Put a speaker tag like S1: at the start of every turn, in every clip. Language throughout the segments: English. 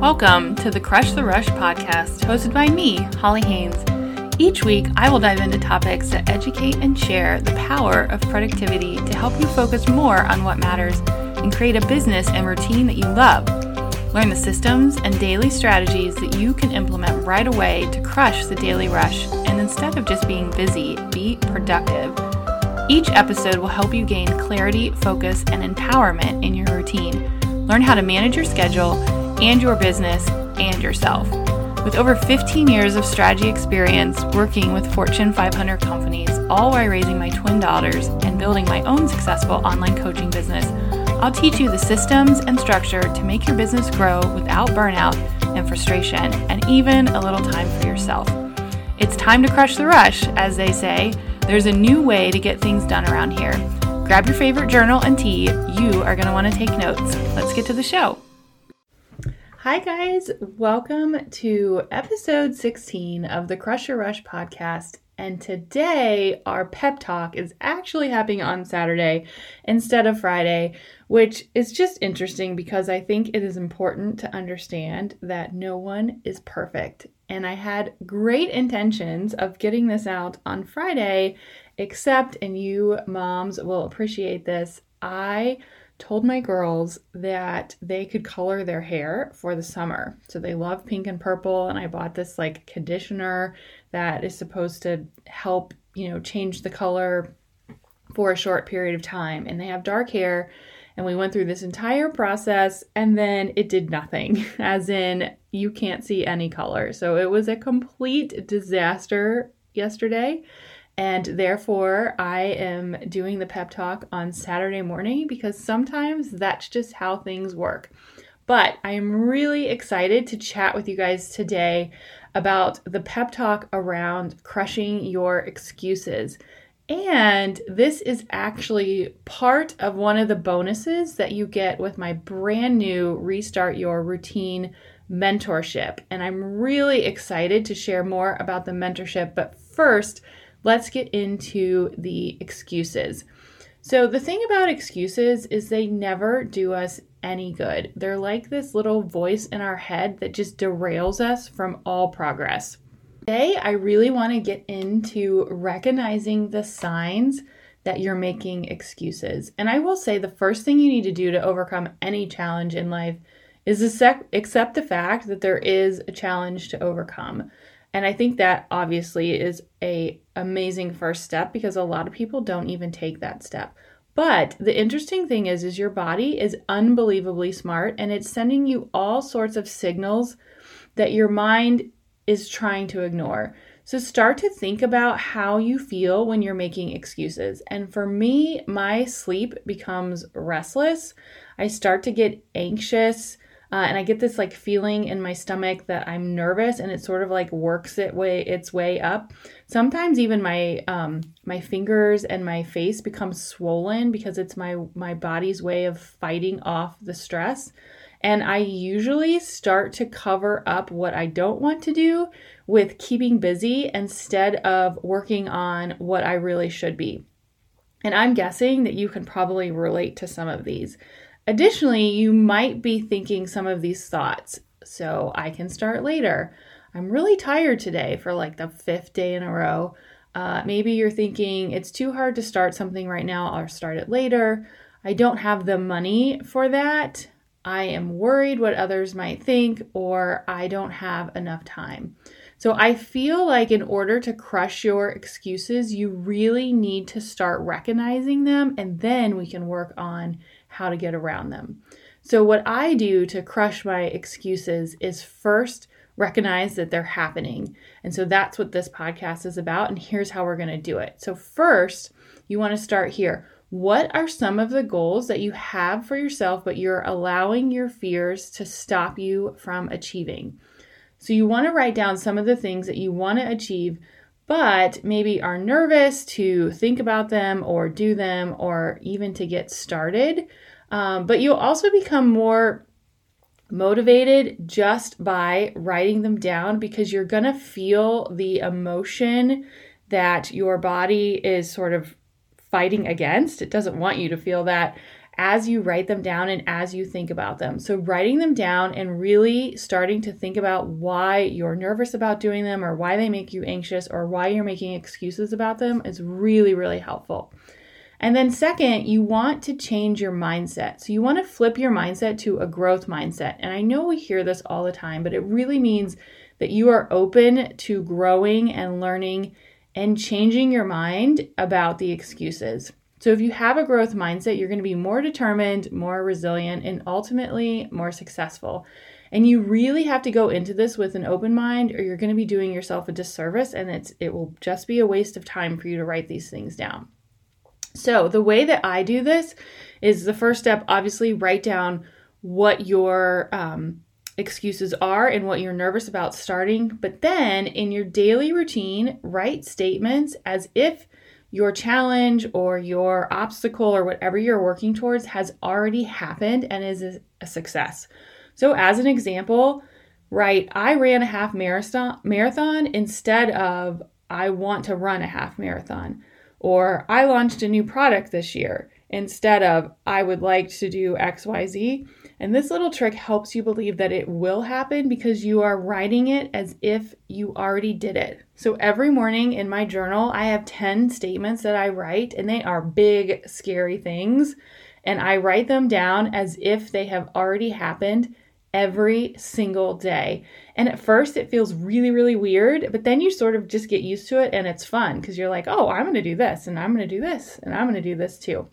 S1: Welcome to the Crush the Rush podcast, hosted by me, Holly Haynes. Each week, I will dive into topics that educate and share the power of productivity to help you focus more on what matters and create a business and routine that you love. Learn the systems and daily strategies that you can implement right away to crush the daily rush, and instead of just being busy, be productive. Each episode will help you gain clarity, focus, and empowerment in your routine. Learn how to manage your schedule and your business and yourself. With over 15 years of strategy experience working with Fortune 500 companies, all while raising my twin daughters and building my own successful online coaching business, I'll teach you the systems and structure to make your business grow without burnout and frustration, and even a little time for yourself. It's time to crush the rush, as they say. There's a new way to get things done around here. Grab your favorite journal and tea. You are going to want to take notes. Let's get to the show. Hi, guys. Welcome to episode 16 of the Crush the Rush podcast. And today, our pep talk is actually happening on Saturday instead of Friday, which is just interesting because I think it is important to understand that no one is perfect. And I had great intentions of getting this out on Friday, except, and you moms will appreciate this, I told my girls that they could color their hair for the summer. So they love pink and purple and I bought this like conditioner that is supposed to help, you know, change the color for a short period of time and they have dark hair and we went through this entire process and then it did nothing as in you can't see any color. So it was a complete disaster yesterday and therefore, I am doing the pep talk on Saturday morning because sometimes that's just how things work. But I am really excited to chat with you guys today about the pep talk around crushing your excuses. And this is actually part of one of the bonuses that you get with my brand new Restart Your Routine mentorship. And I'm really excited to share more about the mentorship. But first, let's get into the excuses. So, the thing about excuses is they never do us any good. They're like this little voice in our head that just derails us from all progress. Today, I really want to get into recognizing the signs that you're making excuses. And I will say the first thing you need to do to overcome any challenge in life is accept the fact that there is a challenge to overcome. And I think that obviously is a amazing first step because a lot of people don't even take that step. But the interesting thing is is your body is unbelievably smart and it's sending you all sorts of signals that your mind is trying to ignore. So start to think about how you feel when you're making excuses. And for me, my sleep becomes restless. I start to get anxious. Uh, and I get this like feeling in my stomach that I'm nervous, and it sort of like works it way its way up. Sometimes even my um, my fingers and my face become swollen because it's my my body's way of fighting off the stress. And I usually start to cover up what I don't want to do with keeping busy instead of working on what I really should be. And I'm guessing that you can probably relate to some of these. Additionally, you might be thinking some of these thoughts. So I can start later. I'm really tired today for like the fifth day in a row. Uh, maybe you're thinking it's too hard to start something right now, I'll start it later. I don't have the money for that. I am worried what others might think, or I don't have enough time. So I feel like in order to crush your excuses, you really need to start recognizing them, and then we can work on how to get around them. So, what I do to crush my excuses is first recognize that they're happening. And so that's what this podcast is about. And here's how we're going to do it. So, first, you want to start here. What are some of the goals that you have for yourself, but you're allowing your fears to stop you from achieving? So, you want to write down some of the things that you want to achieve, but maybe are nervous to think about them or do them or even to get started. Um, but you'll also become more motivated just by writing them down because you're going to feel the emotion that your body is sort of fighting against. It doesn't want you to feel that. As you write them down and as you think about them. So, writing them down and really starting to think about why you're nervous about doing them or why they make you anxious or why you're making excuses about them is really, really helpful. And then, second, you want to change your mindset. So, you want to flip your mindset to a growth mindset. And I know we hear this all the time, but it really means that you are open to growing and learning and changing your mind about the excuses. So, if you have a growth mindset, you're going to be more determined, more resilient, and ultimately more successful. And you really have to go into this with an open mind, or you're going to be doing yourself a disservice, and it's it will just be a waste of time for you to write these things down. So, the way that I do this is the first step. Obviously, write down what your um, excuses are and what you're nervous about starting. But then, in your daily routine, write statements as if your challenge or your obstacle or whatever you're working towards has already happened and is a, success. So, as an example, right, I ran a half marathon, marathon instead of I want to run a half marathon, or I launched a new product this year instead of I would like to do XYZ. And this little trick helps you believe that it will happen because you are writing it as if you already did it. So every morning in my journal, I have 10 statements that I write, and they are big, scary things. And I write them down as if they have already happened every single day. And at first, it feels really, really weird, but then you sort of just get used to it and it's fun because you're like, oh, I'm going to do this, and I'm going to do this, and I'm going to do this too.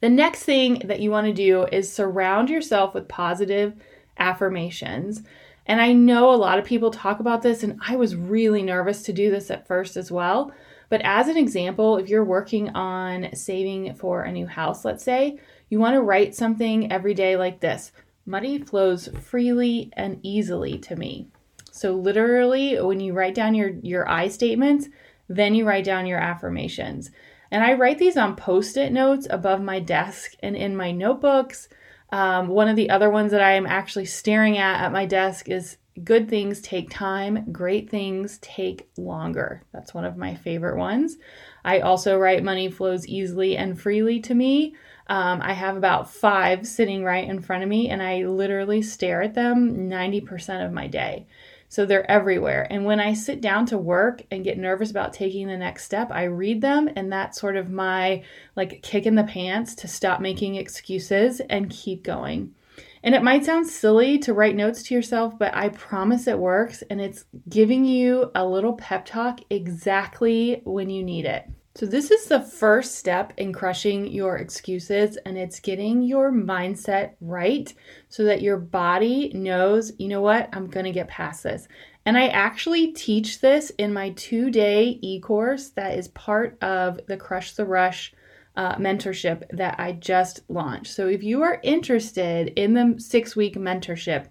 S1: The next thing that you want to do is surround yourself with positive affirmations. And I know a lot of people talk about this, and I was really nervous to do this at first as well. But as an example, if you're working on saving for a new house, let's say, you want to write something every day like this Money flows freely and easily to me. So, literally, when you write down your, your I statements, then you write down your affirmations. And I write these on post it notes above my desk and in my notebooks. Um, one of the other ones that I am actually staring at at my desk is Good things take time, great things take longer. That's one of my favorite ones. I also write Money flows easily and freely to me. Um, I have about five sitting right in front of me, and I literally stare at them 90% of my day. So they're everywhere. And when I sit down to work and get nervous about taking the next step, I read them and that's sort of my like kick in the pants to stop making excuses and keep going. And it might sound silly to write notes to yourself, but I promise it works and it's giving you a little pep talk exactly when you need it. So, this is the first step in crushing your excuses, and it's getting your mindset right so that your body knows, you know what, I'm to get past this. And I actually teach this in my two day e course that is part of the Crush the Rush uh, mentorship that I just launched. So, if you are interested in the six week mentorship,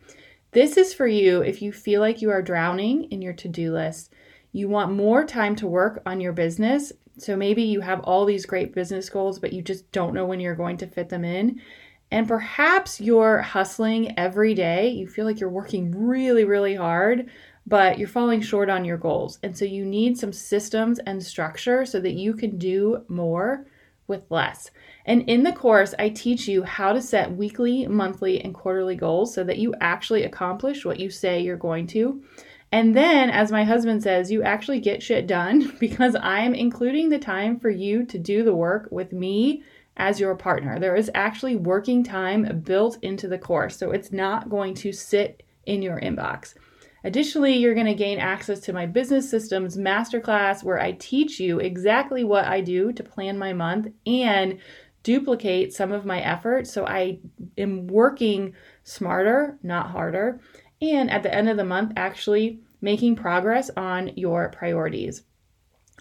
S1: this is for you if you feel like you are drowning in your to do list. You want more time to work on your business so maybe you have all these great business goals, but you just don't know when you're going to fit them in. And perhaps you're hustling every day. You feel like you're working really, really hard, but you're falling short on your goals. And so you need some systems and structure so that you can do more with less. And in the course, I teach you how to set weekly, monthly, and quarterly goals so that you actually accomplish what you say you're going to. And then, as my husband says, you actually get shit done because I'm including the time for you to do the work with me as your partner. There is actually working time built into the course, so it's not going to sit in your inbox. Additionally, you're going to gain access to my business systems masterclass where I teach you exactly what I do to plan my month and duplicate some of my efforts so I am working smarter, not harder. And at the end of the month, actually making progress on your priorities.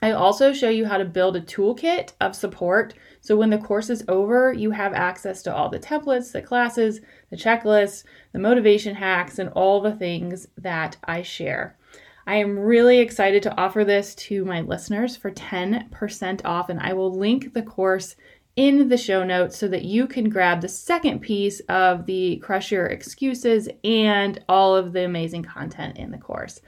S1: I also show you how to build a toolkit of support. So when the course is over, you have access to all the templates, the classes, the checklists, the motivation hacks, and all the things that I share. I am really excited to offer this to my listeners for 10% off, and I will link the course in the show notes so that you can grab the second piece of the Crush Your Excuses and all of the amazing content in the course.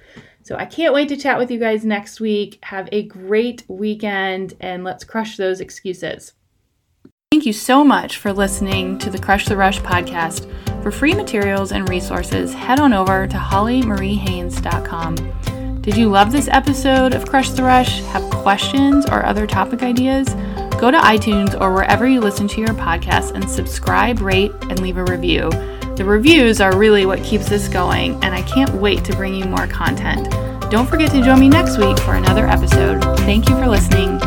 S1: So I can't wait to chat with you guys next week. Have a great weekend and let's crush those excuses. Thank you so much for listening to the Crush the Rush podcast. For free materials and resources, head on over to hollymariehaynes.com. Did you love this episode of Crush the Rush? Have questions or other topic ideas? Go to iTunes or wherever you listen to your podcast and subscribe, rate, and leave a review. The reviews are really what keeps this going, and I can't wait to bring you more content. Don't forget to join me next week for another episode. Thank you for listening.